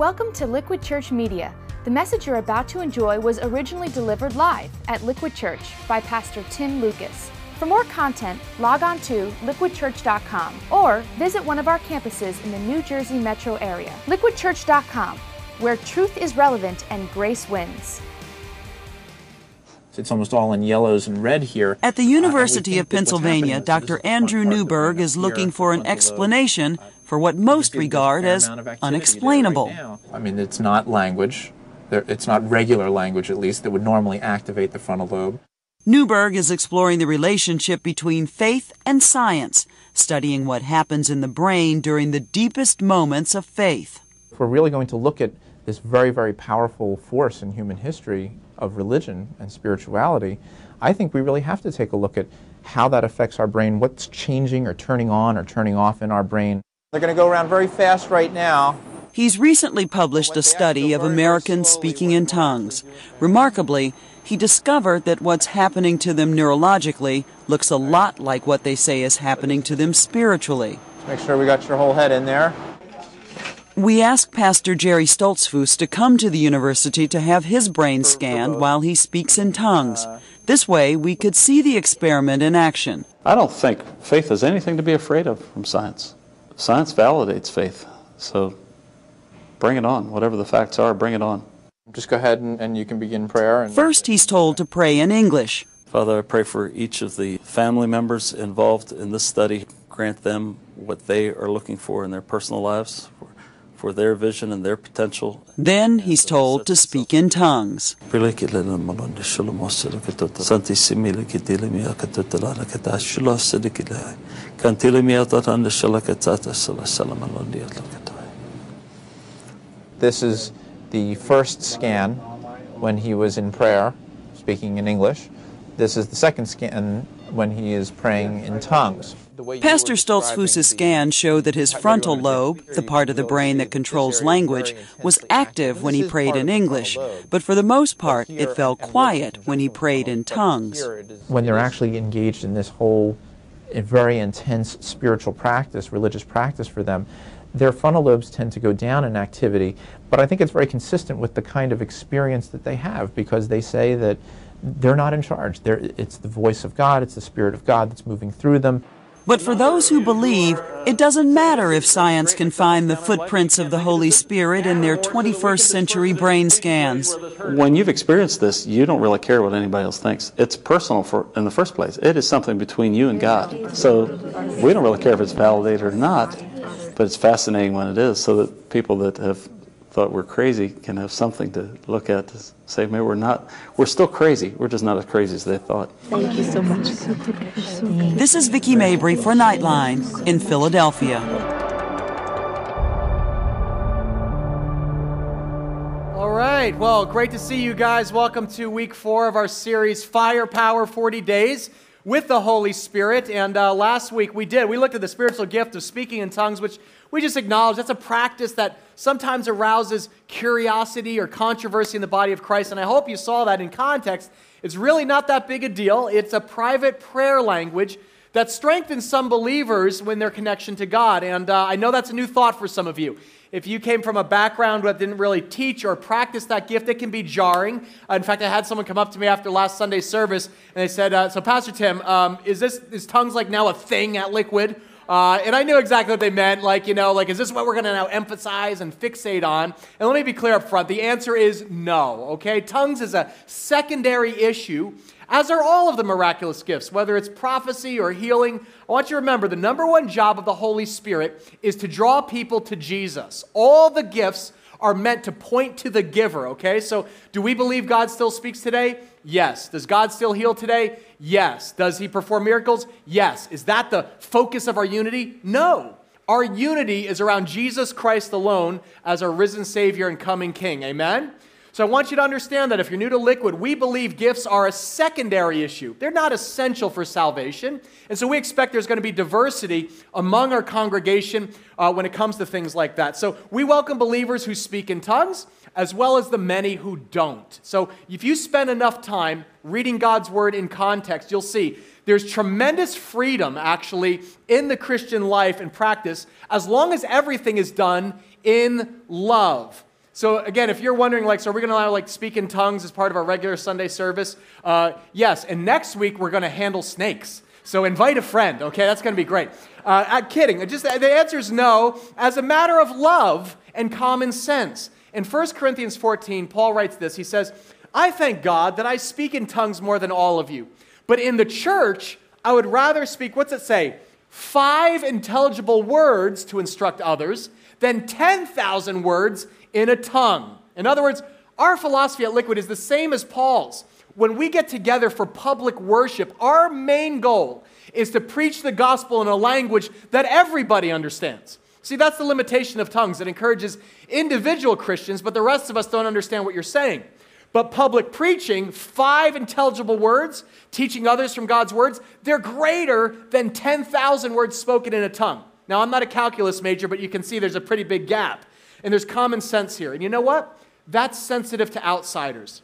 Welcome to Liquid Church Media. The message you're about to enjoy was originally delivered live at Liquid Church by Pastor Tim Lucas. For more content, log on to liquidchurch.com or visit one of our campuses in the New Jersey metro area. Liquidchurch.com, where truth is relevant and grace wins. It's almost all in yellows and red here. At the uh, University of Pennsylvania, Dr. Andrew Newberg is looking for an explanation uh, for what most regard as unexplainable. I mean, it's not language. It's not regular language, at least, that would normally activate the frontal lobe. Newberg is exploring the relationship between faith and science, studying what happens in the brain during the deepest moments of faith. If we're really going to look at this very, very powerful force in human history of religion and spirituality, I think we really have to take a look at how that affects our brain, what's changing or turning on or turning off in our brain. They're going to go around very fast right now. He's recently published a study of Americans speaking in tongues. Remarkably, he discovered that what's happening to them neurologically looks a lot like what they say is happening to them spiritually. Make sure we got your whole head in there. We asked Pastor Jerry Stoltzfus to come to the university to have his brain scanned while he speaks in tongues. This way, we could see the experiment in action. I don't think faith is anything to be afraid of from science. Science validates faith. So bring it on. Whatever the facts are, bring it on. Just go ahead and, and you can begin prayer. First, he's told to pray in English. Father, I pray for each of the family members involved in this study. Grant them what they are looking for in their personal lives, for, for their vision and their potential. Then he's told to speak in tongues. This is the first scan when he was in prayer, speaking in English. This is the second scan when he is praying in tongues. Pastor Stoltzfus' scan showed that his frontal lobe, the part of the brain that controls language, was active when he prayed in English, but for the most part, it fell quiet when he prayed in tongues. When they're actually engaged in this whole very intense spiritual practice, religious practice for them, their frontal lobes tend to go down in activity, but I think it's very consistent with the kind of experience that they have because they say that they're not in charge. They're, it's the voice of God, it's the Spirit of God that's moving through them. But for those who believe, it doesn't matter if science can find the footprints of the Holy Spirit in their 21st century brain scans. When you've experienced this, you don't really care what anybody else thinks. It's personal for, in the first place. It is something between you and God. So we don't really care if it's validated or not, but it's fascinating when it is so that people that have thought we're crazy can have something to look at to say maybe we're not we're still crazy. We're just not as crazy as they thought. Thank you so much. This is vicki mabrey for nightline in philadelphia. All right. Well great to see you guys. Welcome to week four of our series firepower 40 days with the Holy Spirit. And uh, last week we did. We looked at the spiritual gift of speaking in tongues, which we just acknowledge that's a practice that sometimes arouses curiosity or controversy in the body of Christ. And I hope you saw that in context. It's really not that big a deal. It's a private prayer language that strengthens some believers when their connection to God. And uh, I know that's a new thought for some of you. If you came from a background that didn't really teach or practice that gift, it can be jarring. Uh, in fact, I had someone come up to me after last Sunday service and they said, uh, "So, Pastor Tim, um, is this is tongues like now a thing at Liquid?" Uh, and I knew exactly what they meant. Like, you know, like, is this what we're going to now emphasize and fixate on? And let me be clear up front the answer is no, okay? Tongues is a secondary issue, as are all of the miraculous gifts, whether it's prophecy or healing. I want you to remember the number one job of the Holy Spirit is to draw people to Jesus. All the gifts are meant to point to the giver, okay? So, do we believe God still speaks today? Yes. Does God still heal today? Yes. Does he perform miracles? Yes. Is that the focus of our unity? No. Our unity is around Jesus Christ alone as our risen Savior and coming King. Amen? So I want you to understand that if you're new to Liquid, we believe gifts are a secondary issue. They're not essential for salvation. And so we expect there's going to be diversity among our congregation uh, when it comes to things like that. So we welcome believers who speak in tongues as well as the many who don't. So if you spend enough time reading God's word in context, you'll see there's tremendous freedom actually in the Christian life and practice as long as everything is done in love. So again, if you're wondering, like, so are we going to allow like speak in tongues as part of our regular Sunday service? Uh, yes. And next week we're going to handle snakes. So invite a friend. Okay, that's going to be great. Uh, I'm kidding. Just the answer is no. As a matter of love and common sense. In 1 Corinthians 14, Paul writes this. He says, "I thank God that I speak in tongues more than all of you, but in the church I would rather speak. What's it say? Five intelligible words to instruct others." than 10,000 words in a tongue. In other words, our philosophy at Liquid is the same as Paul's. When we get together for public worship, our main goal is to preach the gospel in a language that everybody understands. See, that's the limitation of tongues. It encourages individual Christians, but the rest of us don't understand what you're saying. But public preaching, five intelligible words, teaching others from God's words, they're greater than 10,000 words spoken in a tongue. Now, I'm not a calculus major, but you can see there's a pretty big gap. And there's common sense here. And you know what? That's sensitive to outsiders.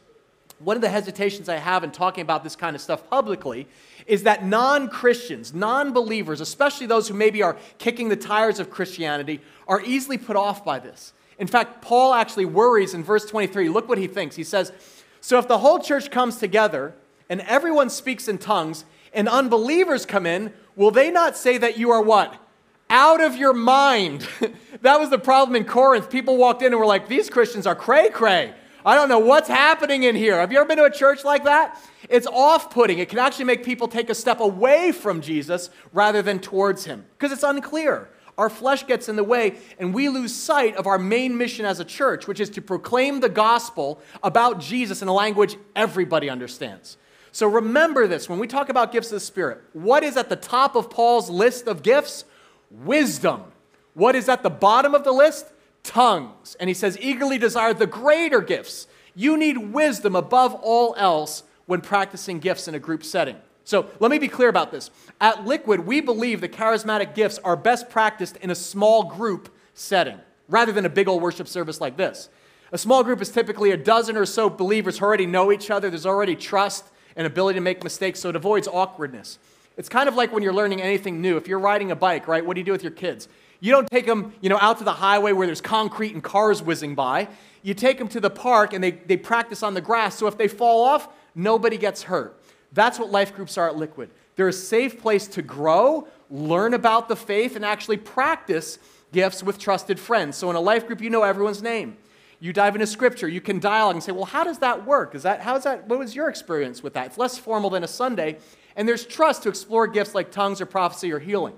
One of the hesitations I have in talking about this kind of stuff publicly is that non Christians, non believers, especially those who maybe are kicking the tires of Christianity, are easily put off by this. In fact, Paul actually worries in verse 23. Look what he thinks. He says, So if the whole church comes together and everyone speaks in tongues and unbelievers come in, will they not say that you are what? Out of your mind. that was the problem in Corinth. People walked in and were like, these Christians are cray cray. I don't know what's happening in here. Have you ever been to a church like that? It's off putting. It can actually make people take a step away from Jesus rather than towards him because it's unclear. Our flesh gets in the way, and we lose sight of our main mission as a church, which is to proclaim the gospel about Jesus in a language everybody understands. So remember this when we talk about gifts of the Spirit, what is at the top of Paul's list of gifts? Wisdom. What is at the bottom of the list? Tongues. And he says, eagerly desire the greater gifts. You need wisdom above all else when practicing gifts in a group setting. So let me be clear about this. At Liquid, we believe the charismatic gifts are best practiced in a small group setting rather than a big old worship service like this. A small group is typically a dozen or so believers who already know each other. There's already trust and ability to make mistakes, so it avoids awkwardness. It's kind of like when you're learning anything new. If you're riding a bike, right, what do you do with your kids? You don't take them, you know, out to the highway where there's concrete and cars whizzing by. You take them to the park and they, they practice on the grass. So if they fall off, nobody gets hurt. That's what life groups are at Liquid. They're a safe place to grow, learn about the faith, and actually practice gifts with trusted friends. So in a life group, you know everyone's name. You dive into scripture, you can dialogue and say, well, how does that work? Is that, how's that, what was your experience with that? It's less formal than a Sunday, and there's trust to explore gifts like tongues or prophecy or healing.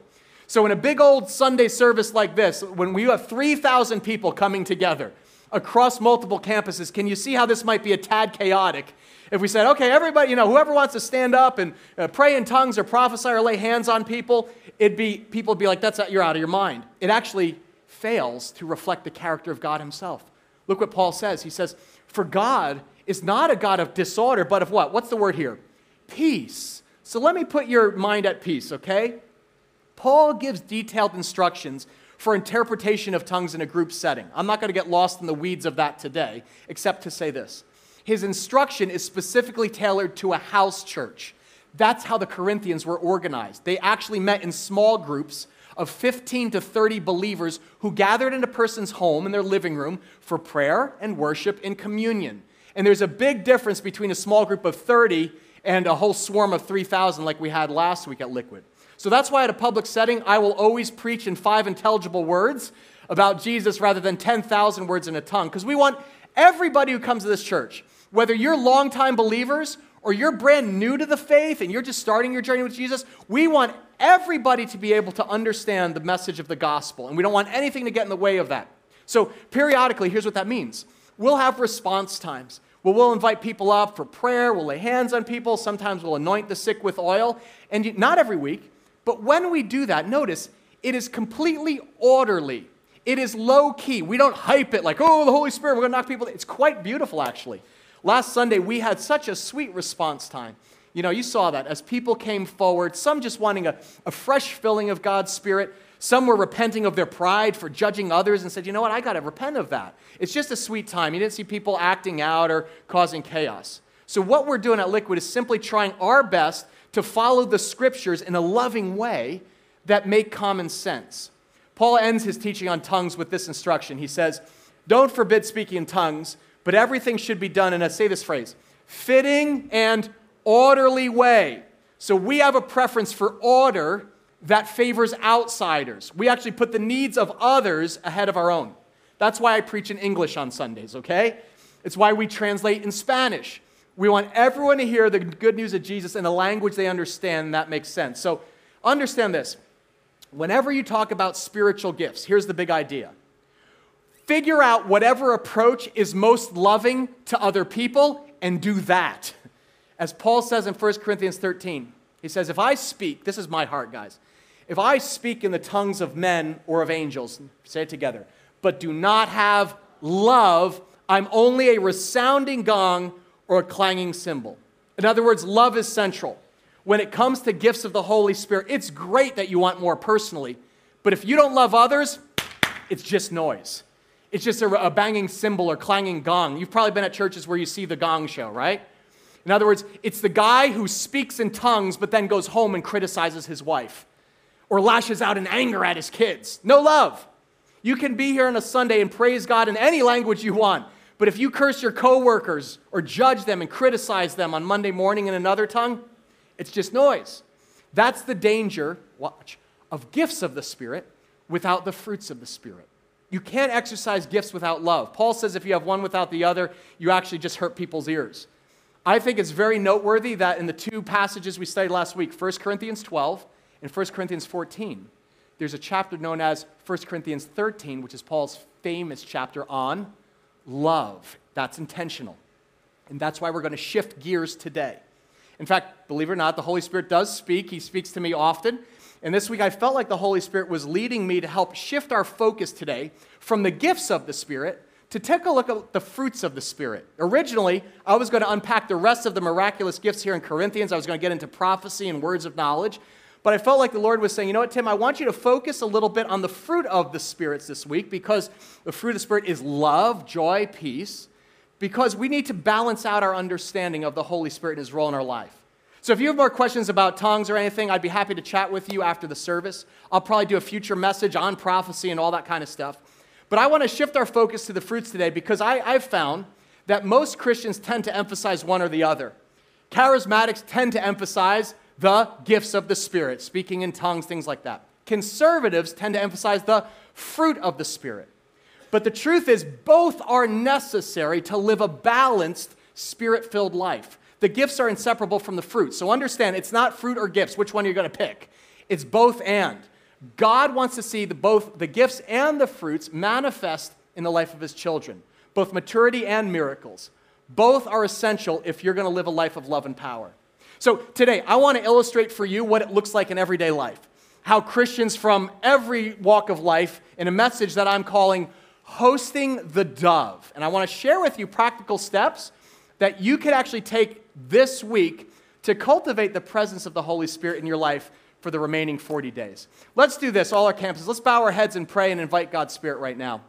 So, in a big old Sunday service like this, when we have 3,000 people coming together across multiple campuses, can you see how this might be a tad chaotic? If we said, okay, everybody, you know, whoever wants to stand up and uh, pray in tongues or prophesy or lay hands on people, it'd be, people would be like, that's, you're out of your mind. It actually fails to reflect the character of God Himself. Look what Paul says. He says, For God is not a God of disorder, but of what? What's the word here? Peace so let me put your mind at peace, okay? Paul gives detailed instructions for interpretation of tongues in a group setting. I'm not going to get lost in the weeds of that today, except to say this. His instruction is specifically tailored to a house church. That's how the Corinthians were organized. They actually met in small groups of 15 to 30 believers who gathered in a person's home in their living room for prayer and worship and communion. And there's a big difference between a small group of 30 and a whole swarm of 3,000 like we had last week at Liquid. So that's why at a public setting, I will always preach in five intelligible words about Jesus rather than 10,000 words in a tongue, because we want everybody who comes to this church, whether you're longtime believers or you're brand new to the faith and you're just starting your journey with Jesus, we want everybody to be able to understand the message of the gospel, and we don't want anything to get in the way of that. So, periodically, here's what that means we'll have response times. Well, we'll invite people up for prayer. We'll lay hands on people. Sometimes we'll anoint the sick with oil. And not every week, but when we do that, notice it is completely orderly. It is low key. We don't hype it like, oh, the Holy Spirit, we're going to knock people. It's quite beautiful, actually. Last Sunday, we had such a sweet response time. You know, you saw that as people came forward, some just wanting a, a fresh filling of God's Spirit, some were repenting of their pride for judging others and said, you know what, I got to repent of that. It's just a sweet time. You didn't see people acting out or causing chaos. So, what we're doing at Liquid is simply trying our best to follow the scriptures in a loving way that make common sense. Paul ends his teaching on tongues with this instruction. He says, don't forbid speaking in tongues, but everything should be done in a, say this phrase, fitting and orderly way. So we have a preference for order that favors outsiders. We actually put the needs of others ahead of our own. That's why I preach in English on Sundays, okay? It's why we translate in Spanish. We want everyone to hear the good news of Jesus in a language they understand, and that makes sense. So understand this. Whenever you talk about spiritual gifts, here's the big idea figure out whatever approach is most loving to other people and do that. As Paul says in 1 Corinthians 13, he says, If I speak, this is my heart, guys. If I speak in the tongues of men or of angels, say it together, but do not have love, I'm only a resounding gong or a clanging cymbal. In other words, love is central. When it comes to gifts of the Holy Spirit, it's great that you want more personally, but if you don't love others, it's just noise. It's just a, a banging cymbal or clanging gong. You've probably been at churches where you see the gong show, right? In other words, it's the guy who speaks in tongues but then goes home and criticizes his wife or lashes out in anger at his kids. No love. You can be here on a Sunday and praise God in any language you want, but if you curse your coworkers or judge them and criticize them on Monday morning in another tongue, it's just noise. That's the danger, watch, of gifts of the Spirit without the fruits of the Spirit. You can't exercise gifts without love. Paul says if you have one without the other, you actually just hurt people's ears. I think it's very noteworthy that in the two passages we studied last week, 1 Corinthians 12 and 1 Corinthians 14, there's a chapter known as 1 Corinthians 13, which is Paul's famous chapter on love. That's intentional. And that's why we're going to shift gears today. In fact, believe it or not, the Holy Spirit does speak. He speaks to me often. And this week I felt like the Holy Spirit was leading me to help shift our focus today from the gifts of the Spirit to take a look at the fruits of the Spirit. Originally, I was going to unpack the rest of the miraculous gifts here in Corinthians. I was going to get into prophecy and words of knowledge. But I felt like the Lord was saying, you know what, Tim, I want you to focus a little bit on the fruit of the spirits this week because the fruit of the Spirit is love, joy, peace, because we need to balance out our understanding of the Holy Spirit and His role in our life. So if you have more questions about tongues or anything, I'd be happy to chat with you after the service. I'll probably do a future message on prophecy and all that kind of stuff. But I want to shift our focus to the fruits today because I, I've found that most Christians tend to emphasize one or the other. Charismatics tend to emphasize the gifts of the Spirit, speaking in tongues, things like that. Conservatives tend to emphasize the fruit of the Spirit. But the truth is, both are necessary to live a balanced, spirit filled life. The gifts are inseparable from the fruit. So understand, it's not fruit or gifts. Which one are you going to pick? It's both and. God wants to see the, both the gifts and the fruits manifest in the life of his children, both maturity and miracles. Both are essential if you're going to live a life of love and power. So today, I want to illustrate for you what it looks like in everyday life. How Christians from every walk of life, in a message that I'm calling Hosting the Dove. And I want to share with you practical steps that you can actually take this week to cultivate the presence of the Holy Spirit in your life for the remaining 40 days. Let's do this, all our campuses. Let's bow our heads and pray and invite God's Spirit right now.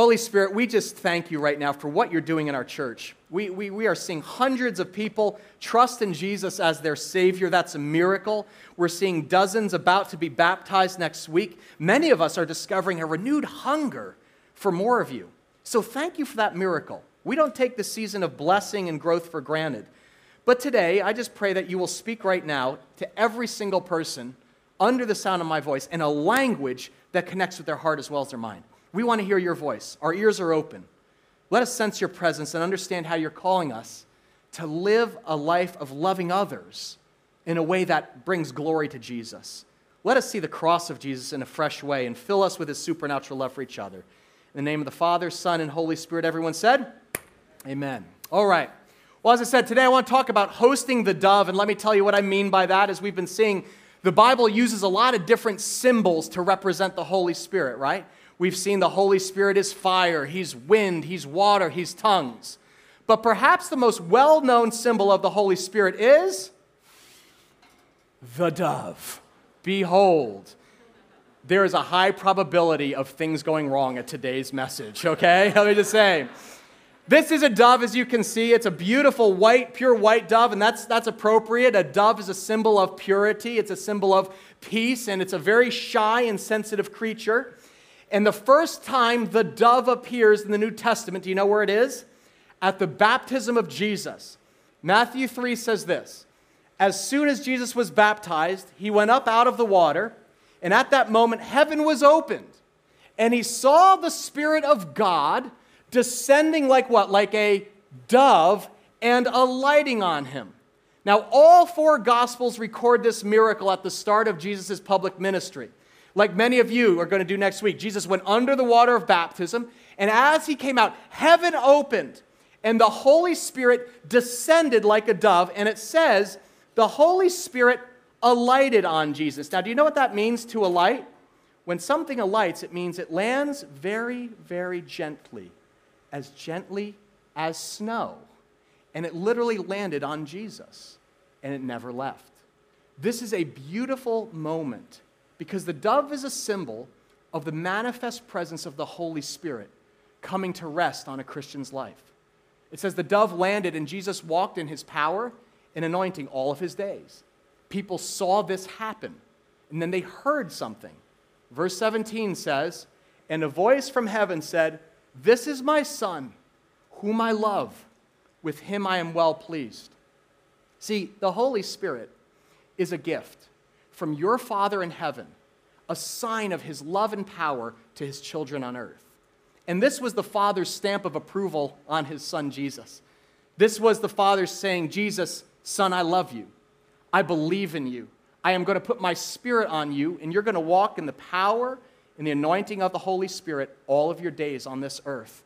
Holy Spirit, we just thank you right now for what you're doing in our church. We, we, we are seeing hundreds of people trust in Jesus as their Savior. That's a miracle. We're seeing dozens about to be baptized next week. Many of us are discovering a renewed hunger for more of you. So thank you for that miracle. We don't take the season of blessing and growth for granted. But today, I just pray that you will speak right now to every single person under the sound of my voice in a language that connects with their heart as well as their mind. We want to hear your voice. Our ears are open. Let us sense your presence and understand how you're calling us to live a life of loving others in a way that brings glory to Jesus. Let us see the cross of Jesus in a fresh way and fill us with his supernatural love for each other. In the name of the Father, Son, and Holy Spirit, everyone said, Amen. All right. Well, as I said, today I want to talk about hosting the dove, and let me tell you what I mean by that. As we've been seeing, the Bible uses a lot of different symbols to represent the Holy Spirit, right? We've seen the Holy Spirit is fire, He's wind, He's water, He's tongues. But perhaps the most well known symbol of the Holy Spirit is the dove. Behold, there is a high probability of things going wrong at today's message, okay? Let me just say. This is a dove, as you can see. It's a beautiful white, pure white dove, and that's, that's appropriate. A dove is a symbol of purity, it's a symbol of peace, and it's a very shy and sensitive creature. And the first time the dove appears in the New Testament, do you know where it is? At the baptism of Jesus. Matthew 3 says this As soon as Jesus was baptized, he went up out of the water, and at that moment, heaven was opened. And he saw the Spirit of God descending like what? Like a dove and alighting on him. Now, all four Gospels record this miracle at the start of Jesus' public ministry. Like many of you are going to do next week, Jesus went under the water of baptism, and as he came out, heaven opened, and the Holy Spirit descended like a dove, and it says the Holy Spirit alighted on Jesus. Now, do you know what that means to alight? When something alights, it means it lands very, very gently, as gently as snow and it literally landed on Jesus, and it never left. This is a beautiful moment because the dove is a symbol of the manifest presence of the Holy Spirit coming to rest on a Christian's life. It says the dove landed and Jesus walked in his power and anointing all of his days. People saw this happen and then they heard something. Verse 17 says, And a voice from heaven said, This is my son, whom I love with him I am well pleased. See, the Holy Spirit is a gift from your Father in heaven, a sign of his love and power to his children on earth. And this was the Father's stamp of approval on his Son Jesus. This was the Father saying, Jesus, Son, I love you. I believe in you. I am going to put my Spirit on you, and you're going to walk in the power and the anointing of the Holy Spirit all of your days on this earth.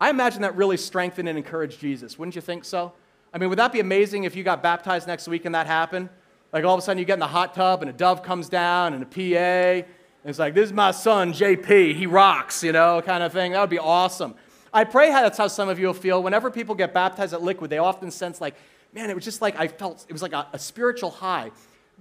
I imagine that really strengthened and encouraged Jesus. Wouldn't you think so? I mean, would that be amazing if you got baptized next week and that happened? Like all of a sudden you get in the hot tub and a dove comes down and a PA, and it's like, this is my son, JP. He rocks, you know, kind of thing. That would be awesome. I pray that's how some of you will feel. Whenever people get baptized at Liquid, they often sense like, man, it was just like I felt, it was like a, a spiritual high.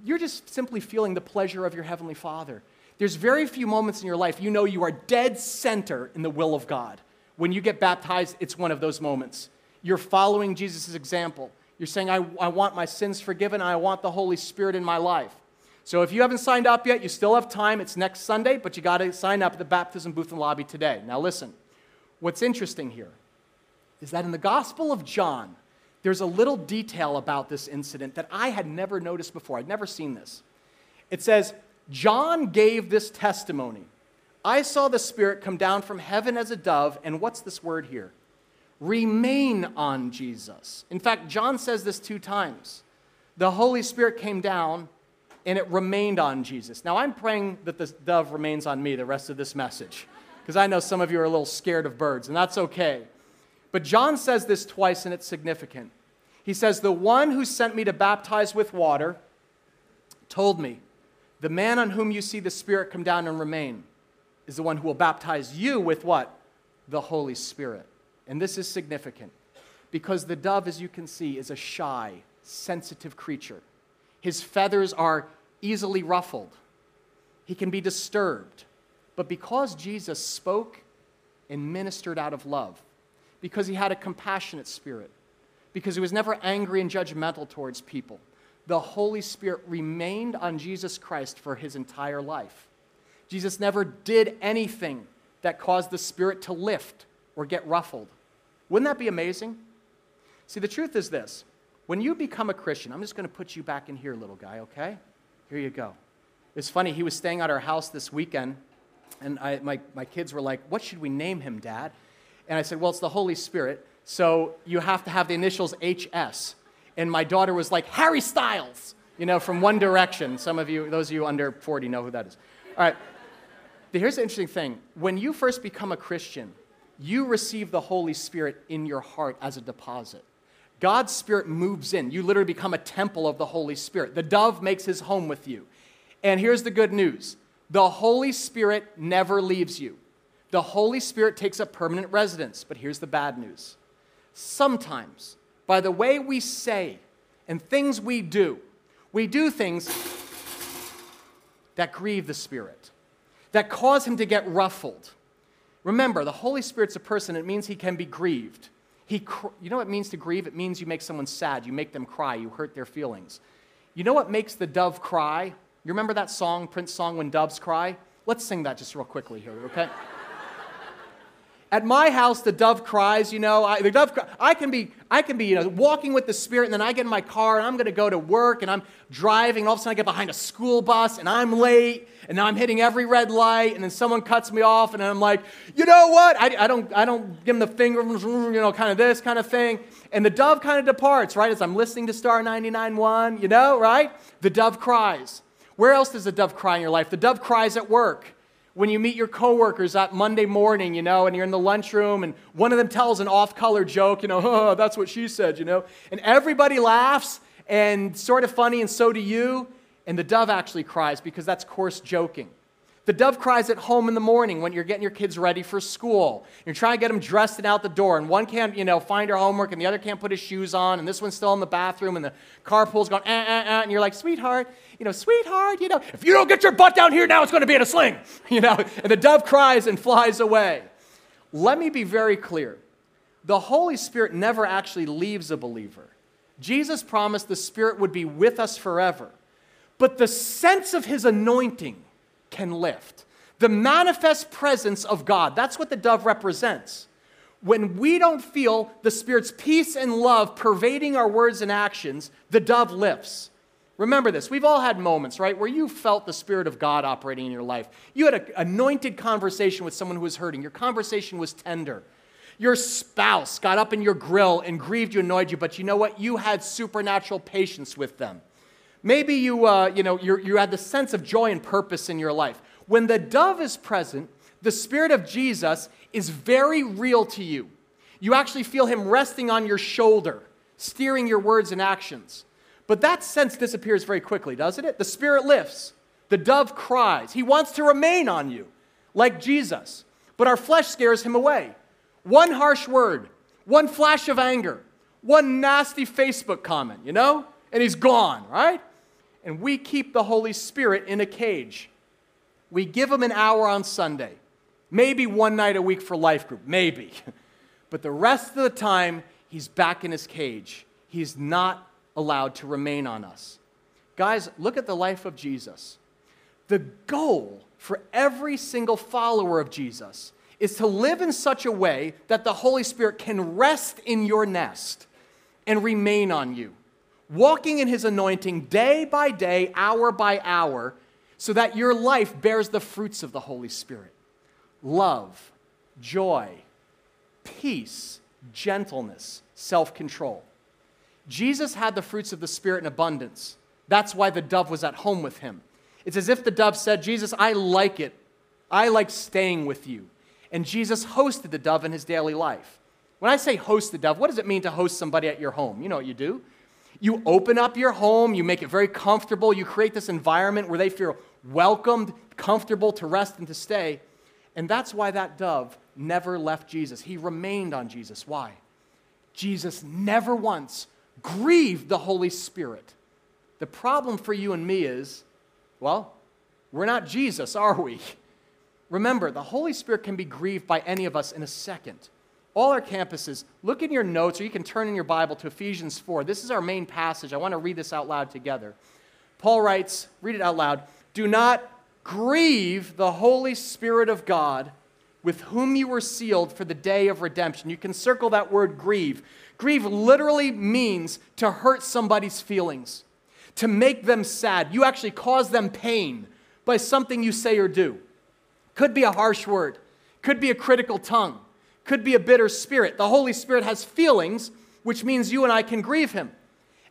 You're just simply feeling the pleasure of your Heavenly Father. There's very few moments in your life you know you are dead center in the will of God. When you get baptized, it's one of those moments. You're following Jesus' example. You're saying, I, I want my sins forgiven, I want the Holy Spirit in my life. So if you haven't signed up yet, you still have time. It's next Sunday, but you got to sign up at the baptism booth and lobby today. Now, listen, what's interesting here is that in the Gospel of John, there's a little detail about this incident that I had never noticed before. I'd never seen this. It says, John gave this testimony I saw the Spirit come down from heaven as a dove, and what's this word here? Remain on Jesus. In fact, John says this two times. The Holy Spirit came down and it remained on Jesus. Now, I'm praying that the dove remains on me the rest of this message, because I know some of you are a little scared of birds, and that's okay. But John says this twice, and it's significant. He says, The one who sent me to baptize with water told me, The man on whom you see the Spirit come down and remain is the one who will baptize you with what? The Holy Spirit. And this is significant because the dove, as you can see, is a shy, sensitive creature. His feathers are easily ruffled, he can be disturbed. But because Jesus spoke and ministered out of love, because he had a compassionate spirit, because he was never angry and judgmental towards people, the Holy Spirit remained on Jesus Christ for his entire life. Jesus never did anything that caused the Spirit to lift or get ruffled. Wouldn't that be amazing? See, the truth is this when you become a Christian, I'm just going to put you back in here, little guy, okay? Here you go. It's funny, he was staying at our house this weekend, and I, my, my kids were like, What should we name him, Dad? And I said, Well, it's the Holy Spirit, so you have to have the initials HS. And my daughter was like, Harry Styles, you know, from One Direction. Some of you, those of you under 40, know who that is. All right. But here's the interesting thing when you first become a Christian, you receive the Holy Spirit in your heart as a deposit. God's Spirit moves in. You literally become a temple of the Holy Spirit. The dove makes his home with you. And here's the good news the Holy Spirit never leaves you. The Holy Spirit takes up permanent residence. But here's the bad news sometimes, by the way we say and things we do, we do things that grieve the Spirit that cause him to get ruffled. Remember, the Holy Spirit's a person. It means he can be grieved. He, you know what it means to grieve? It means you make someone sad. You make them cry. You hurt their feelings. You know what makes the dove cry? You remember that song, Prince song, When Doves Cry? Let's sing that just real quickly here, okay? At my house, the dove cries. You know, I, the dove. I can be, I can be, you know, walking with the Spirit, and then I get in my car, and I'm going to go to work, and I'm driving, and all of a sudden I get behind a school bus, and I'm late, and now I'm hitting every red light, and then someone cuts me off, and I'm like, you know what? I, I don't, I don't give them the finger, you know, kind of this kind of thing, and the dove kind of departs, right? As I'm listening to Star 99.1, you know, right? The dove cries. Where else does the dove cry in your life? The dove cries at work when you meet your coworkers that Monday morning, you know, and you're in the lunchroom and one of them tells an off color joke, you know, oh, that's what she said, you know, and everybody laughs and sort of funny, and so do you. And the dove actually cries because that's coarse joking. The dove cries at home in the morning when you're getting your kids ready for school. You're trying to get them dressed and out the door, and one can't, you know, find her homework, and the other can't put his shoes on, and this one's still in the bathroom, and the carpool's going, eh, eh, eh, and you're like, sweetheart, you know, sweetheart, you know, if you don't get your butt down here now, it's going to be in a sling, you know. And the dove cries and flies away. Let me be very clear the Holy Spirit never actually leaves a believer. Jesus promised the Spirit would be with us forever. But the sense of his anointing can lift. The manifest presence of God, that's what the dove represents. When we don't feel the Spirit's peace and love pervading our words and actions, the dove lifts. Remember this. We've all had moments, right, where you felt the Spirit of God operating in your life. You had an anointed conversation with someone who was hurting. Your conversation was tender. Your spouse got up in your grill and grieved you, annoyed you, but you know what? You had supernatural patience with them. Maybe you, uh, you, know, you had the sense of joy and purpose in your life. When the dove is present, the Spirit of Jesus is very real to you. You actually feel Him resting on your shoulder, steering your words and actions. But that sense disappears very quickly, doesn't it? The spirit lifts, the dove cries. He wants to remain on you, like Jesus. But our flesh scares him away. One harsh word, one flash of anger, one nasty Facebook comment, you know? And he's gone, right? And we keep the Holy Spirit in a cage. We give him an hour on Sunday, maybe one night a week for life group, maybe. But the rest of the time, he's back in his cage. He's not allowed to remain on us. Guys, look at the life of Jesus. The goal for every single follower of Jesus is to live in such a way that the Holy Spirit can rest in your nest and remain on you, walking in His anointing day by day, hour by hour, so that your life bears the fruits of the Holy Spirit love, joy, peace, gentleness, self control. Jesus had the fruits of the Spirit in abundance. That's why the dove was at home with him. It's as if the dove said, Jesus, I like it. I like staying with you. And Jesus hosted the dove in his daily life. When I say host the dove, what does it mean to host somebody at your home? You know what you do. You open up your home, you make it very comfortable, you create this environment where they feel welcomed, comfortable to rest and to stay. And that's why that dove never left Jesus. He remained on Jesus. Why? Jesus never once grieved the Holy Spirit. The problem for you and me is, well, we're not Jesus, are we? Remember, the Holy Spirit can be grieved by any of us in a second. All our campuses, look in your notes, or you can turn in your Bible to Ephesians 4. This is our main passage. I want to read this out loud together. Paul writes, read it out loud Do not grieve the Holy Spirit of God, with whom you were sealed for the day of redemption. You can circle that word grieve. Grieve literally means to hurt somebody's feelings, to make them sad. You actually cause them pain by something you say or do. Could be a harsh word, could be a critical tongue, could be a bitter spirit. The Holy Spirit has feelings, which means you and I can grieve him.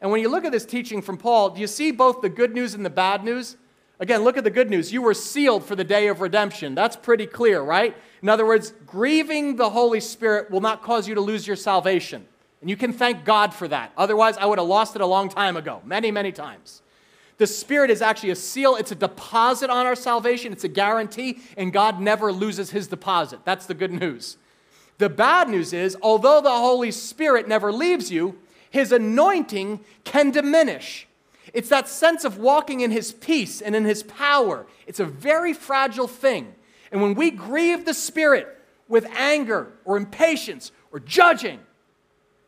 And when you look at this teaching from Paul, do you see both the good news and the bad news? Again, look at the good news. You were sealed for the day of redemption. That's pretty clear, right? In other words, grieving the Holy Spirit will not cause you to lose your salvation. And you can thank God for that. Otherwise, I would have lost it a long time ago, many, many times. The Spirit is actually a seal, it's a deposit on our salvation, it's a guarantee, and God never loses his deposit. That's the good news. The bad news is, although the Holy Spirit never leaves you, his anointing can diminish. It's that sense of walking in his peace and in his power. It's a very fragile thing. And when we grieve the Spirit with anger or impatience or judging,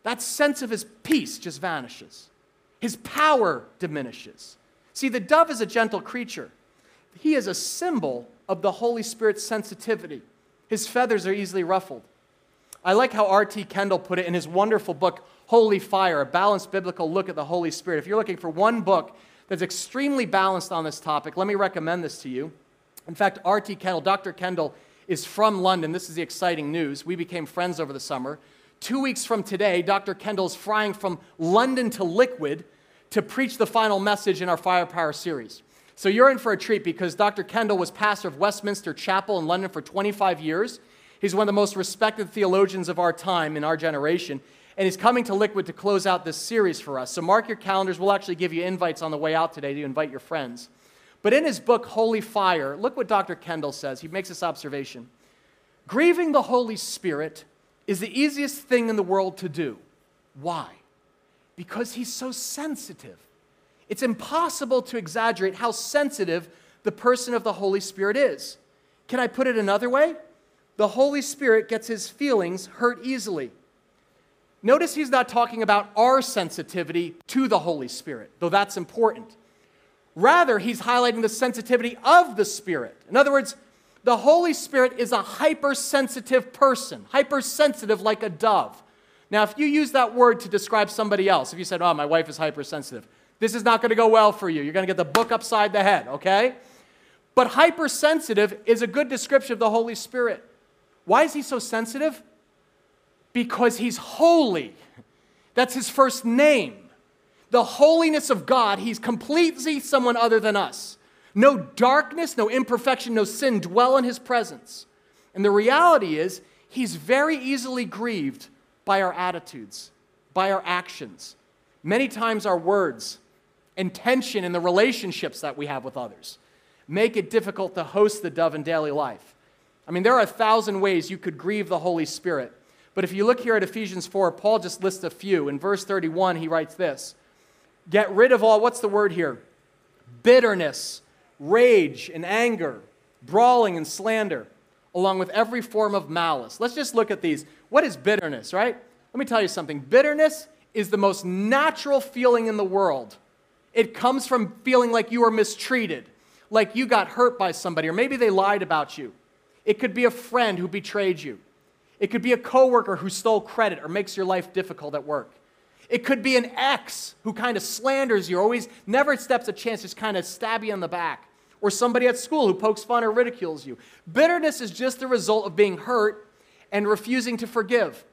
that sense of his peace just vanishes. His power diminishes. See, the dove is a gentle creature. he is a symbol of the Holy Spirit's sensitivity. His feathers are easily ruffled. I like how R.T. Kendall put it in his wonderful book, Holy Fire, a balanced biblical look at the Holy Spirit. If you're looking for one book that's extremely balanced on this topic, let me recommend this to you. In fact, R.T. Kendall, Dr. Kendall, is from London. This is the exciting news. We became friends over the summer. Two weeks from today, Dr. Kendall is flying from London to Liquid to preach the final message in our Firepower series. So you're in for a treat because Dr. Kendall was pastor of Westminster Chapel in London for 25 years. He's one of the most respected theologians of our time in our generation. And he's coming to Liquid to close out this series for us. So mark your calendars. We'll actually give you invites on the way out today to invite your friends. But in his book, Holy Fire, look what Dr. Kendall says. He makes this observation Grieving the Holy Spirit is the easiest thing in the world to do. Why? Because he's so sensitive. It's impossible to exaggerate how sensitive the person of the Holy Spirit is. Can I put it another way? The Holy Spirit gets his feelings hurt easily. Notice he's not talking about our sensitivity to the Holy Spirit, though that's important. Rather, he's highlighting the sensitivity of the Spirit. In other words, the Holy Spirit is a hypersensitive person, hypersensitive like a dove. Now, if you use that word to describe somebody else, if you said, Oh, my wife is hypersensitive, this is not going to go well for you. You're going to get the book upside the head, okay? But hypersensitive is a good description of the Holy Spirit. Why is he so sensitive? Because he's holy. That's his first name the holiness of God, he's completely someone other than us. No darkness, no imperfection, no sin dwell in his presence. And the reality is, he's very easily grieved by our attitudes, by our actions. Many times, our words and tension in the relationships that we have with others make it difficult to host the dove in daily life. I mean, there are a thousand ways you could grieve the Holy Spirit. But if you look here at Ephesians 4, Paul just lists a few. In verse 31, he writes this Get rid of all, what's the word here? Bitterness, rage, and anger, brawling and slander, along with every form of malice. Let's just look at these. What is bitterness, right? Let me tell you something. Bitterness is the most natural feeling in the world. It comes from feeling like you are mistreated, like you got hurt by somebody, or maybe they lied about you. It could be a friend who betrayed you. It could be a coworker who stole credit or makes your life difficult at work. It could be an ex who kind of slanders you, always never steps a chance, just kind of stab you in the back. Or somebody at school who pokes fun or ridicules you. Bitterness is just the result of being hurt and refusing to forgive.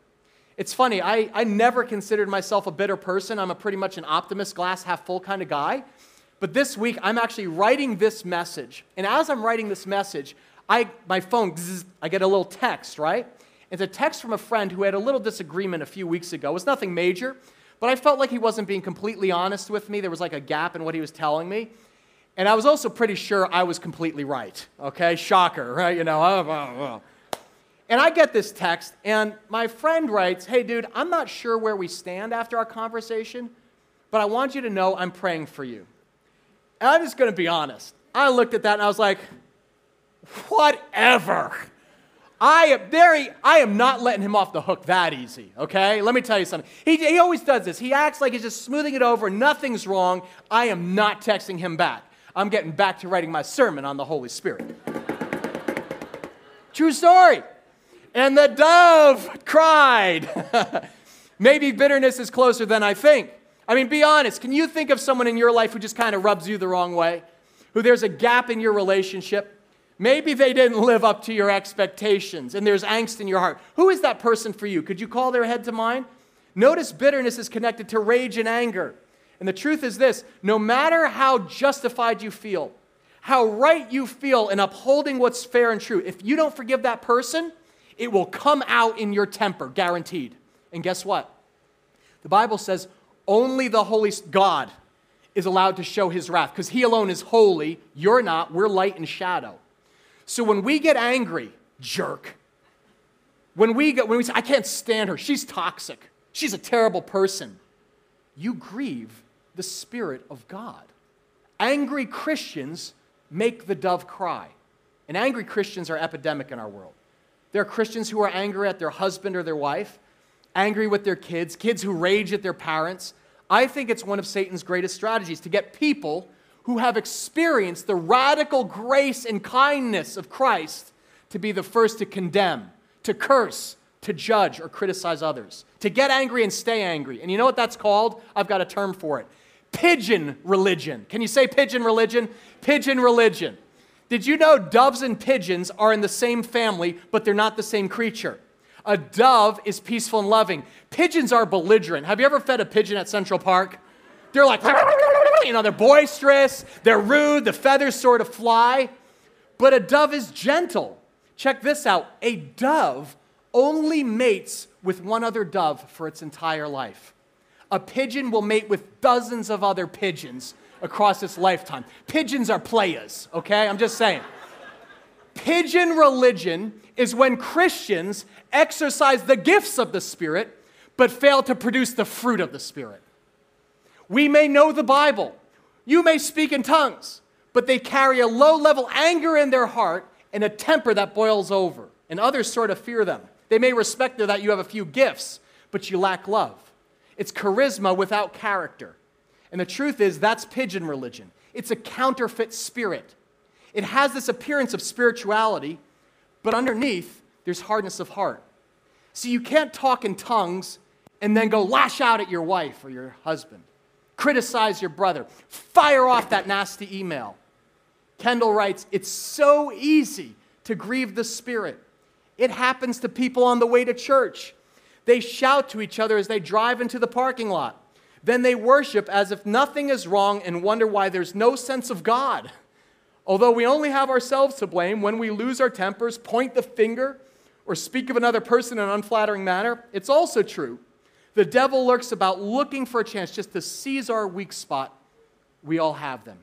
It's funny, I, I never considered myself a bitter person. I'm a pretty much an optimist, glass half full kind of guy. But this week, I'm actually writing this message. And as I'm writing this message, I, my phone, I get a little text, right? It's a text from a friend who had a little disagreement a few weeks ago. It was nothing major, but I felt like he wasn't being completely honest with me. There was like a gap in what he was telling me. And I was also pretty sure I was completely right. Okay? Shocker, right? You know, oh, oh, oh. And I get this text, and my friend writes, Hey, dude, I'm not sure where we stand after our conversation, but I want you to know I'm praying for you. And I'm just to be honest. I looked at that and I was like, Whatever. I am very, I am not letting him off the hook that easy, okay? Let me tell you something. He, he always does this. He acts like he's just smoothing it over, nothing's wrong. I am not texting him back. I'm getting back to writing my sermon on the Holy Spirit. True story. And the dove cried. Maybe bitterness is closer than I think. I mean, be honest. Can you think of someone in your life who just kind of rubs you the wrong way? Who there's a gap in your relationship? Maybe they didn't live up to your expectations and there's angst in your heart. Who is that person for you? Could you call their head to mind? Notice bitterness is connected to rage and anger. And the truth is this no matter how justified you feel, how right you feel in upholding what's fair and true, if you don't forgive that person, it will come out in your temper, guaranteed. And guess what? The Bible says only the Holy God is allowed to show his wrath because he alone is holy. You're not. We're light and shadow. So when we get angry, jerk, when we, get, when we say, I can't stand her, she's toxic, she's a terrible person, you grieve the Spirit of God. Angry Christians make the dove cry. And angry Christians are epidemic in our world. There are Christians who are angry at their husband or their wife, angry with their kids, kids who rage at their parents. I think it's one of Satan's greatest strategies to get people who have experienced the radical grace and kindness of Christ to be the first to condemn, to curse, to judge, or criticize others, to get angry and stay angry. And you know what that's called? I've got a term for it pigeon religion. Can you say pigeon religion? Pigeon religion. Did you know doves and pigeons are in the same family, but they're not the same creature? A dove is peaceful and loving. Pigeons are belligerent. Have you ever fed a pigeon at Central Park? They're like, you know, they're boisterous, they're rude, the feathers sort of fly. But a dove is gentle. Check this out a dove only mates with one other dove for its entire life. A pigeon will mate with dozens of other pigeons across its lifetime. Pigeons are players, okay? I'm just saying. Pigeon religion is when Christians exercise the gifts of the Spirit but fail to produce the fruit of the Spirit. We may know the Bible, you may speak in tongues, but they carry a low level anger in their heart and a temper that boils over, and others sort of fear them. They may respect that you have a few gifts, but you lack love. It's charisma without character. And the truth is, that's pigeon religion. It's a counterfeit spirit. It has this appearance of spirituality, but underneath, there's hardness of heart. So you can't talk in tongues and then go lash out at your wife or your husband, criticize your brother, fire off that nasty email. Kendall writes, It's so easy to grieve the Spirit. It happens to people on the way to church. They shout to each other as they drive into the parking lot. Then they worship as if nothing is wrong and wonder why there's no sense of God. Although we only have ourselves to blame when we lose our tempers, point the finger, or speak of another person in an unflattering manner, it's also true. The devil lurks about looking for a chance just to seize our weak spot. We all have them.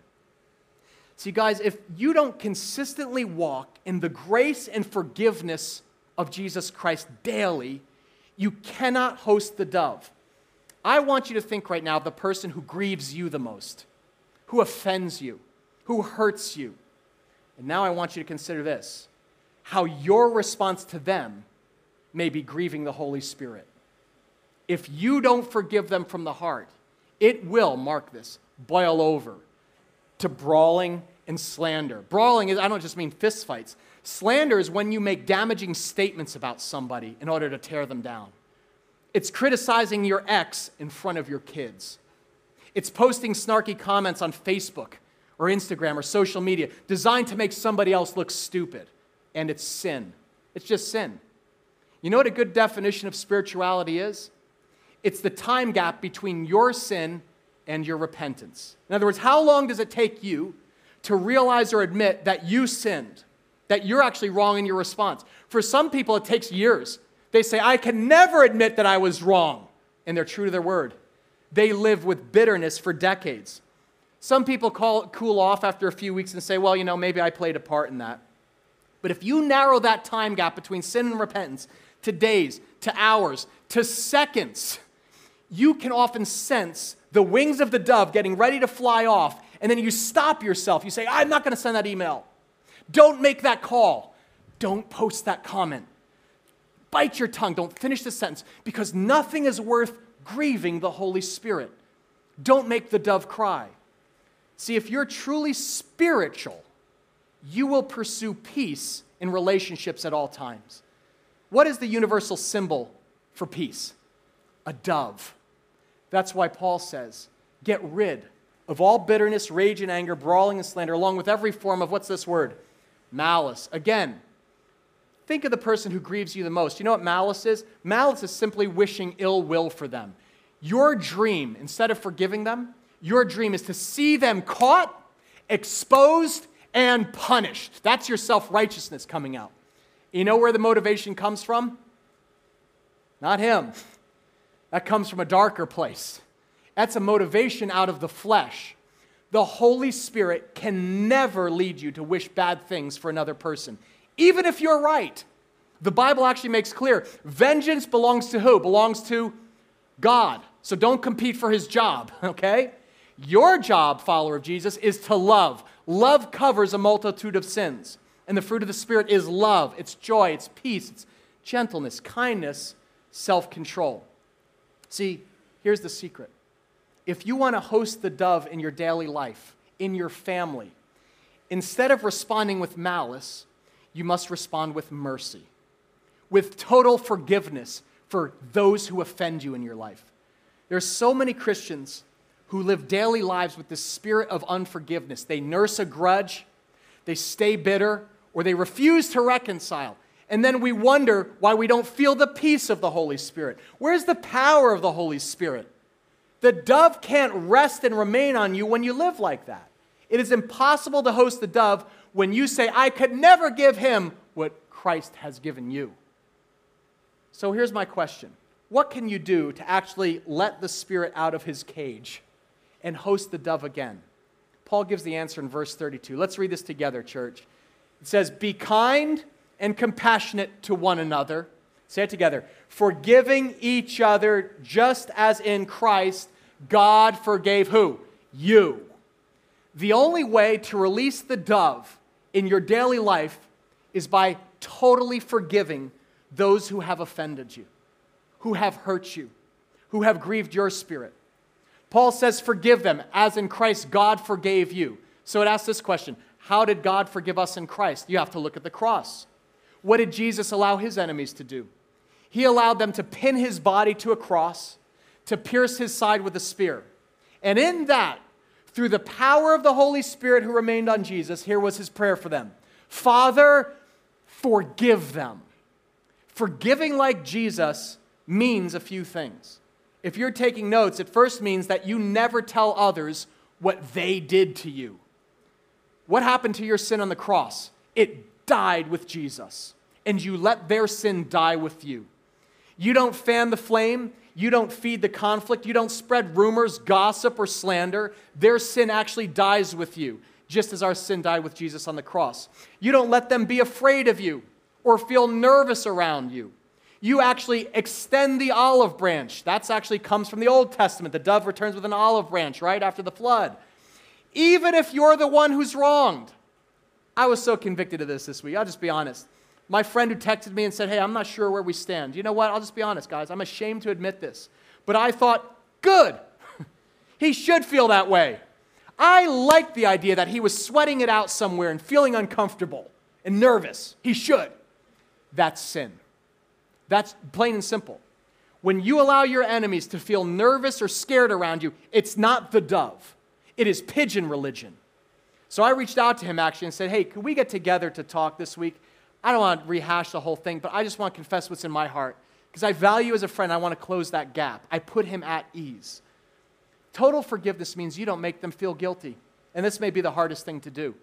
See, guys, if you don't consistently walk in the grace and forgiveness of Jesus Christ daily, you cannot host the dove. I want you to think right now of the person who grieves you the most, who offends you, who hurts you. And now I want you to consider this how your response to them may be grieving the Holy Spirit. If you don't forgive them from the heart, it will, mark this, boil over to brawling and slander. Brawling is, I don't just mean fistfights. Slander is when you make damaging statements about somebody in order to tear them down. It's criticizing your ex in front of your kids. It's posting snarky comments on Facebook or Instagram or social media designed to make somebody else look stupid. And it's sin. It's just sin. You know what a good definition of spirituality is? It's the time gap between your sin and your repentance. In other words, how long does it take you to realize or admit that you sinned, that you're actually wrong in your response? For some people, it takes years. They say, I can never admit that I was wrong. And they're true to their word. They live with bitterness for decades. Some people call, cool off after a few weeks and say, well, you know, maybe I played a part in that. But if you narrow that time gap between sin and repentance to days, to hours, to seconds, you can often sense the wings of the dove getting ready to fly off. And then you stop yourself. You say, I'm not going to send that email. Don't make that call. Don't post that comment bite your tongue. Don't finish the sentence because nothing is worth grieving the Holy Spirit. Don't make the dove cry. See, if you're truly spiritual, you will pursue peace in relationships at all times. What is the universal symbol for peace? A dove. That's why Paul says, get rid of all bitterness, rage, and anger, brawling and slander, along with every form of what's this word? Malice. Again, Think of the person who grieves you the most. You know what malice is? Malice is simply wishing ill will for them. Your dream, instead of forgiving them, your dream is to see them caught, exposed, and punished. That's your self righteousness coming out. You know where the motivation comes from? Not him. That comes from a darker place. That's a motivation out of the flesh. The Holy Spirit can never lead you to wish bad things for another person even if you're right. The Bible actually makes clear vengeance belongs to who? Belongs to God. So don't compete for his job, okay? Your job, follower of Jesus, is to love. Love covers a multitude of sins. And the fruit of the Spirit is love, it's joy, it's peace, it's gentleness, kindness, self control. See, here's the secret. If you want to host the dove in your daily life, in your family, instead of responding with malice, you must respond with mercy, with total forgiveness for those who offend you in your life. There are so many Christians who live daily lives with the spirit of unforgiveness. They nurse a grudge, they stay bitter, or they refuse to reconcile. And then we wonder why we don't feel the peace of the Holy Spirit. Where's the power of the Holy Spirit? The dove can't rest and remain on you when you live like that. It is impossible to host the dove when you say, I could never give him what Christ has given you. So here's my question What can you do to actually let the Spirit out of his cage and host the dove again? Paul gives the answer in verse 32. Let's read this together, church. It says, Be kind and compassionate to one another. Say it together. Forgiving each other just as in Christ God forgave who? You. The only way to release the dove in your daily life is by totally forgiving those who have offended you, who have hurt you, who have grieved your spirit. Paul says, Forgive them as in Christ God forgave you. So it asks this question How did God forgive us in Christ? You have to look at the cross. What did Jesus allow his enemies to do? He allowed them to pin his body to a cross, to pierce his side with a spear. And in that, through the power of the Holy Spirit who remained on Jesus, here was his prayer for them Father, forgive them. Forgiving like Jesus means a few things. If you're taking notes, it first means that you never tell others what they did to you. What happened to your sin on the cross? It died with Jesus and you let their sin die with you. You don't fan the flame, you don't feed the conflict, you don't spread rumors, gossip, or slander. Their sin actually dies with you, just as our sin died with Jesus on the cross. You don't let them be afraid of you or feel nervous around you. You actually extend the olive branch. That's actually comes from the Old Testament. The dove returns with an olive branch right after the flood. Even if you're the one who's wronged. I was so convicted of this this week. I'll just be honest. My friend who texted me and said, Hey, I'm not sure where we stand. You know what? I'll just be honest, guys. I'm ashamed to admit this. But I thought, Good. he should feel that way. I liked the idea that he was sweating it out somewhere and feeling uncomfortable and nervous. He should. That's sin. That's plain and simple. When you allow your enemies to feel nervous or scared around you, it's not the dove, it is pigeon religion. So I reached out to him actually and said, Hey, could we get together to talk this week? I don't want to rehash the whole thing, but I just want to confess what's in my heart. Because I value as a friend, I want to close that gap. I put him at ease. Total forgiveness means you don't make them feel guilty. And this may be the hardest thing to do.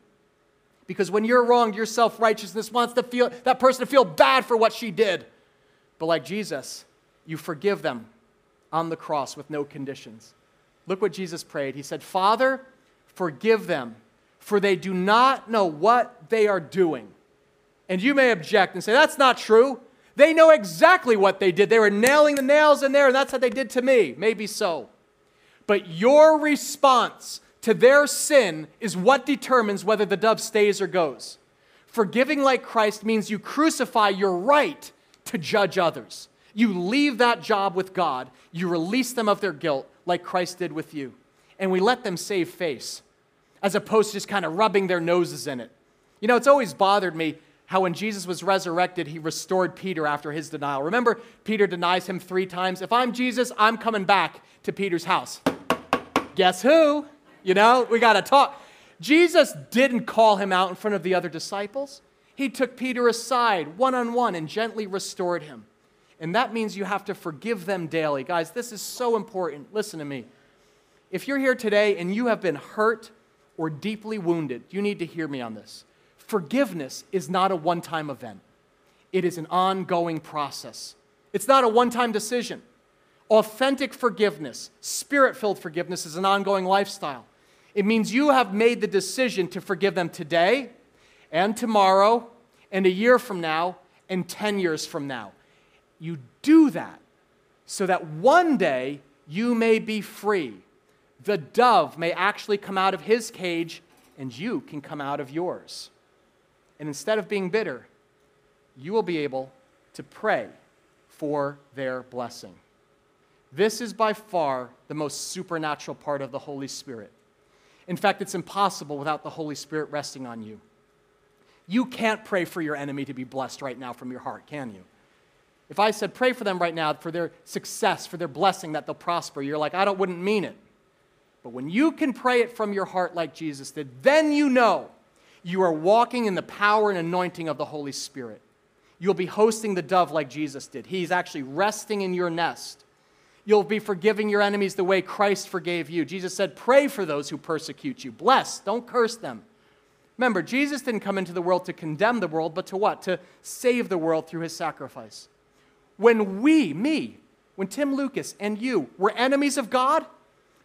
Because when you're wronged, your self righteousness wants to feel, that person to feel bad for what she did. But like Jesus, you forgive them on the cross with no conditions. Look what Jesus prayed. He said, Father, forgive them, for they do not know what they are doing. And you may object and say, that's not true. They know exactly what they did. They were nailing the nails in there, and that's what they did to me. Maybe so. But your response to their sin is what determines whether the dove stays or goes. Forgiving like Christ means you crucify your right to judge others. You leave that job with God, you release them of their guilt like Christ did with you. And we let them save face as opposed to just kind of rubbing their noses in it. You know, it's always bothered me how when Jesus was resurrected, he restored Peter after his denial. Remember, Peter denies him three times. If I'm Jesus, I'm coming back to Peter's house. Guess who? You know, we got to talk. Jesus didn't call him out in front of the other disciples. He took Peter aside one on one and gently restored him. And that means you have to forgive them daily. Guys, this is so important. Listen to me. If you're here today and you have been hurt or deeply wounded, you need to hear me on this. Forgiveness is not a one time event, it is an ongoing process. It's not a one time decision. Authentic forgiveness, spirit filled forgiveness, is an ongoing lifestyle. It means you have made the decision to forgive them today and tomorrow and a year from now and 10 years from now. You do that so that one day you may be free. The dove may actually come out of his cage and you can come out of yours. And instead of being bitter, you will be able to pray for their blessing. This is by far the most supernatural part of the Holy Spirit. In fact, it's impossible without the Holy Spirit resting on you. You can't pray for your enemy to be blessed right now from your heart, can you? If I said, pray for them right now for their success, for their blessing, that they'll prosper, you're like, I don't, wouldn't mean it. But when you can pray it from your heart like Jesus did, then you know you are walking in the power and anointing of the Holy Spirit. You'll be hosting the dove like Jesus did. He's actually resting in your nest. You'll be forgiving your enemies the way Christ forgave you. Jesus said, Pray for those who persecute you. Bless, don't curse them. Remember, Jesus didn't come into the world to condemn the world, but to what? To save the world through his sacrifice. When we, me, when Tim Lucas and you were enemies of God,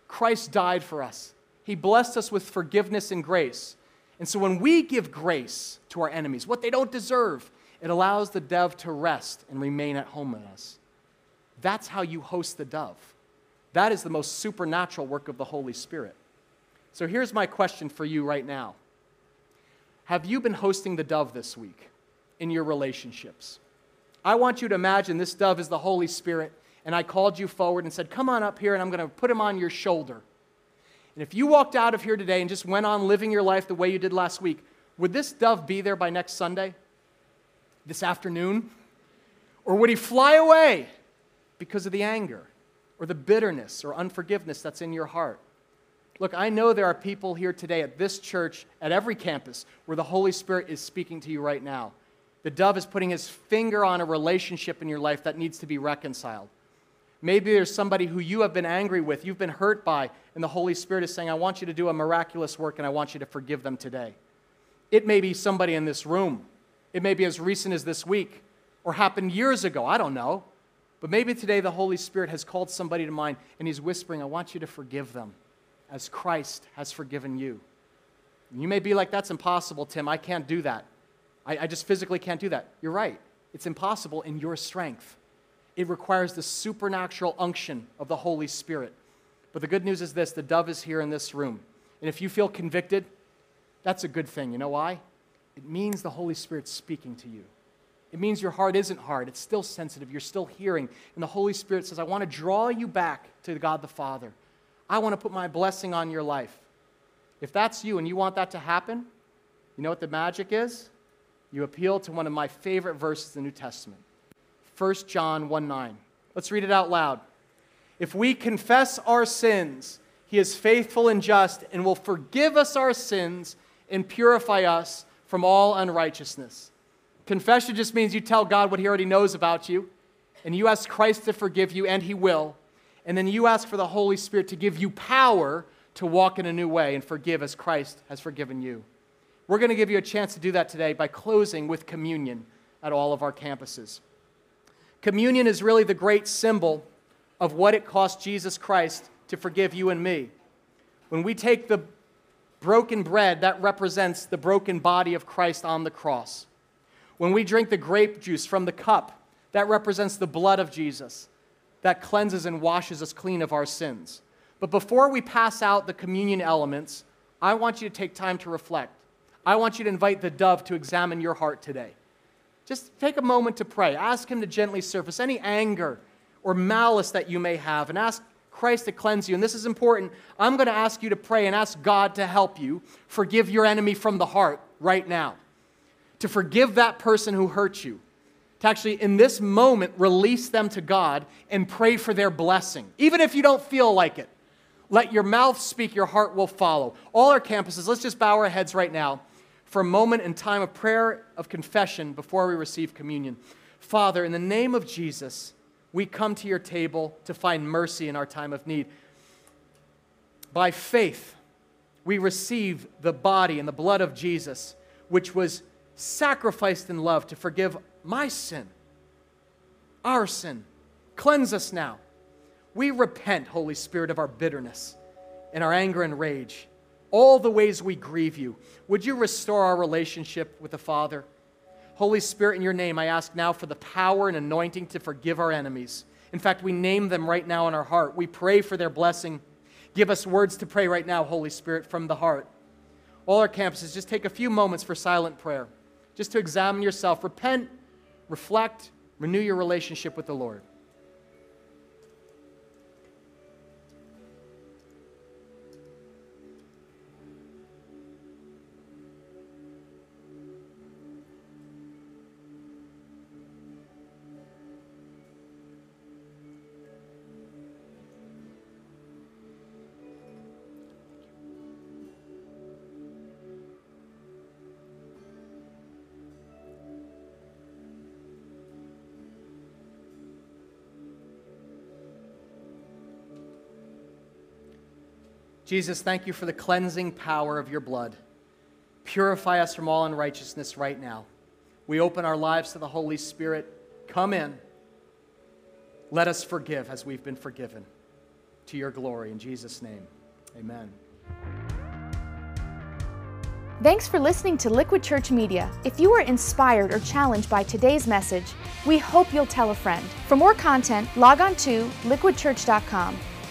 Christ died for us. He blessed us with forgiveness and grace. And so when we give grace to our enemies, what they don't deserve, it allows the dove to rest and remain at home with us. That's how you host the dove. That is the most supernatural work of the Holy Spirit. So here's my question for you right now Have you been hosting the dove this week in your relationships? I want you to imagine this dove is the Holy Spirit, and I called you forward and said, Come on up here, and I'm going to put him on your shoulder. And if you walked out of here today and just went on living your life the way you did last week, would this dove be there by next Sunday? This afternoon? Or would he fly away because of the anger or the bitterness or unforgiveness that's in your heart? Look, I know there are people here today at this church, at every campus, where the Holy Spirit is speaking to you right now. The dove is putting his finger on a relationship in your life that needs to be reconciled. Maybe there's somebody who you have been angry with, you've been hurt by, and the Holy Spirit is saying, I want you to do a miraculous work and I want you to forgive them today. It may be somebody in this room. It may be as recent as this week or happened years ago. I don't know. But maybe today the Holy Spirit has called somebody to mind and he's whispering, I want you to forgive them as Christ has forgiven you. And you may be like, That's impossible, Tim. I can't do that. I, I just physically can't do that. You're right. It's impossible in your strength it requires the supernatural unction of the Holy Spirit. But the good news is this the dove is here in this room. And if you feel convicted, that's a good thing. You know why? It means the Holy Spirit's speaking to you. It means your heart isn't hard, it's still sensitive, you're still hearing. And the Holy Spirit says, I want to draw you back to God the Father. I want to put my blessing on your life. If that's you and you want that to happen, you know what the magic is? You appeal to one of my favorite verses in the New Testament 1 John 1 9. Let's read it out loud. If we confess our sins, he is faithful and just and will forgive us our sins and purify us from all unrighteousness. Confession just means you tell God what he already knows about you, and you ask Christ to forgive you, and he will. And then you ask for the Holy Spirit to give you power to walk in a new way and forgive as Christ has forgiven you. We're going to give you a chance to do that today by closing with communion at all of our campuses. Communion is really the great symbol of what it cost Jesus Christ to forgive you and me. When we take the broken bread, that represents the broken body of Christ on the cross. When we drink the grape juice from the cup, that represents the blood of Jesus that cleanses and washes us clean of our sins. But before we pass out the communion elements, I want you to take time to reflect. I want you to invite the dove to examine your heart today. Just take a moment to pray. Ask Him to gently surface any anger or malice that you may have and ask Christ to cleanse you. And this is important. I'm going to ask you to pray and ask God to help you forgive your enemy from the heart right now. To forgive that person who hurt you. To actually, in this moment, release them to God and pray for their blessing, even if you don't feel like it. Let your mouth speak, your heart will follow. All our campuses, let's just bow our heads right now for a moment in time of prayer of confession before we receive communion. Father, in the name of Jesus, we come to your table to find mercy in our time of need. By faith, we receive the body and the blood of Jesus, which was sacrificed in love to forgive my sin, our sin. Cleanse us now. We repent, Holy Spirit, of our bitterness and our anger and rage all the ways we grieve you. Would you restore our relationship with the Father? Holy Spirit, in your name, I ask now for the power and anointing to forgive our enemies. In fact, we name them right now in our heart. We pray for their blessing. Give us words to pray right now, Holy Spirit, from the heart. All our campuses, just take a few moments for silent prayer, just to examine yourself, repent, reflect, renew your relationship with the Lord. Jesus, thank you for the cleansing power of your blood. Purify us from all unrighteousness right now. We open our lives to the Holy Spirit. Come in. Let us forgive as we've been forgiven. To your glory. In Jesus' name, amen. Thanks for listening to Liquid Church Media. If you were inspired or challenged by today's message, we hope you'll tell a friend. For more content, log on to liquidchurch.com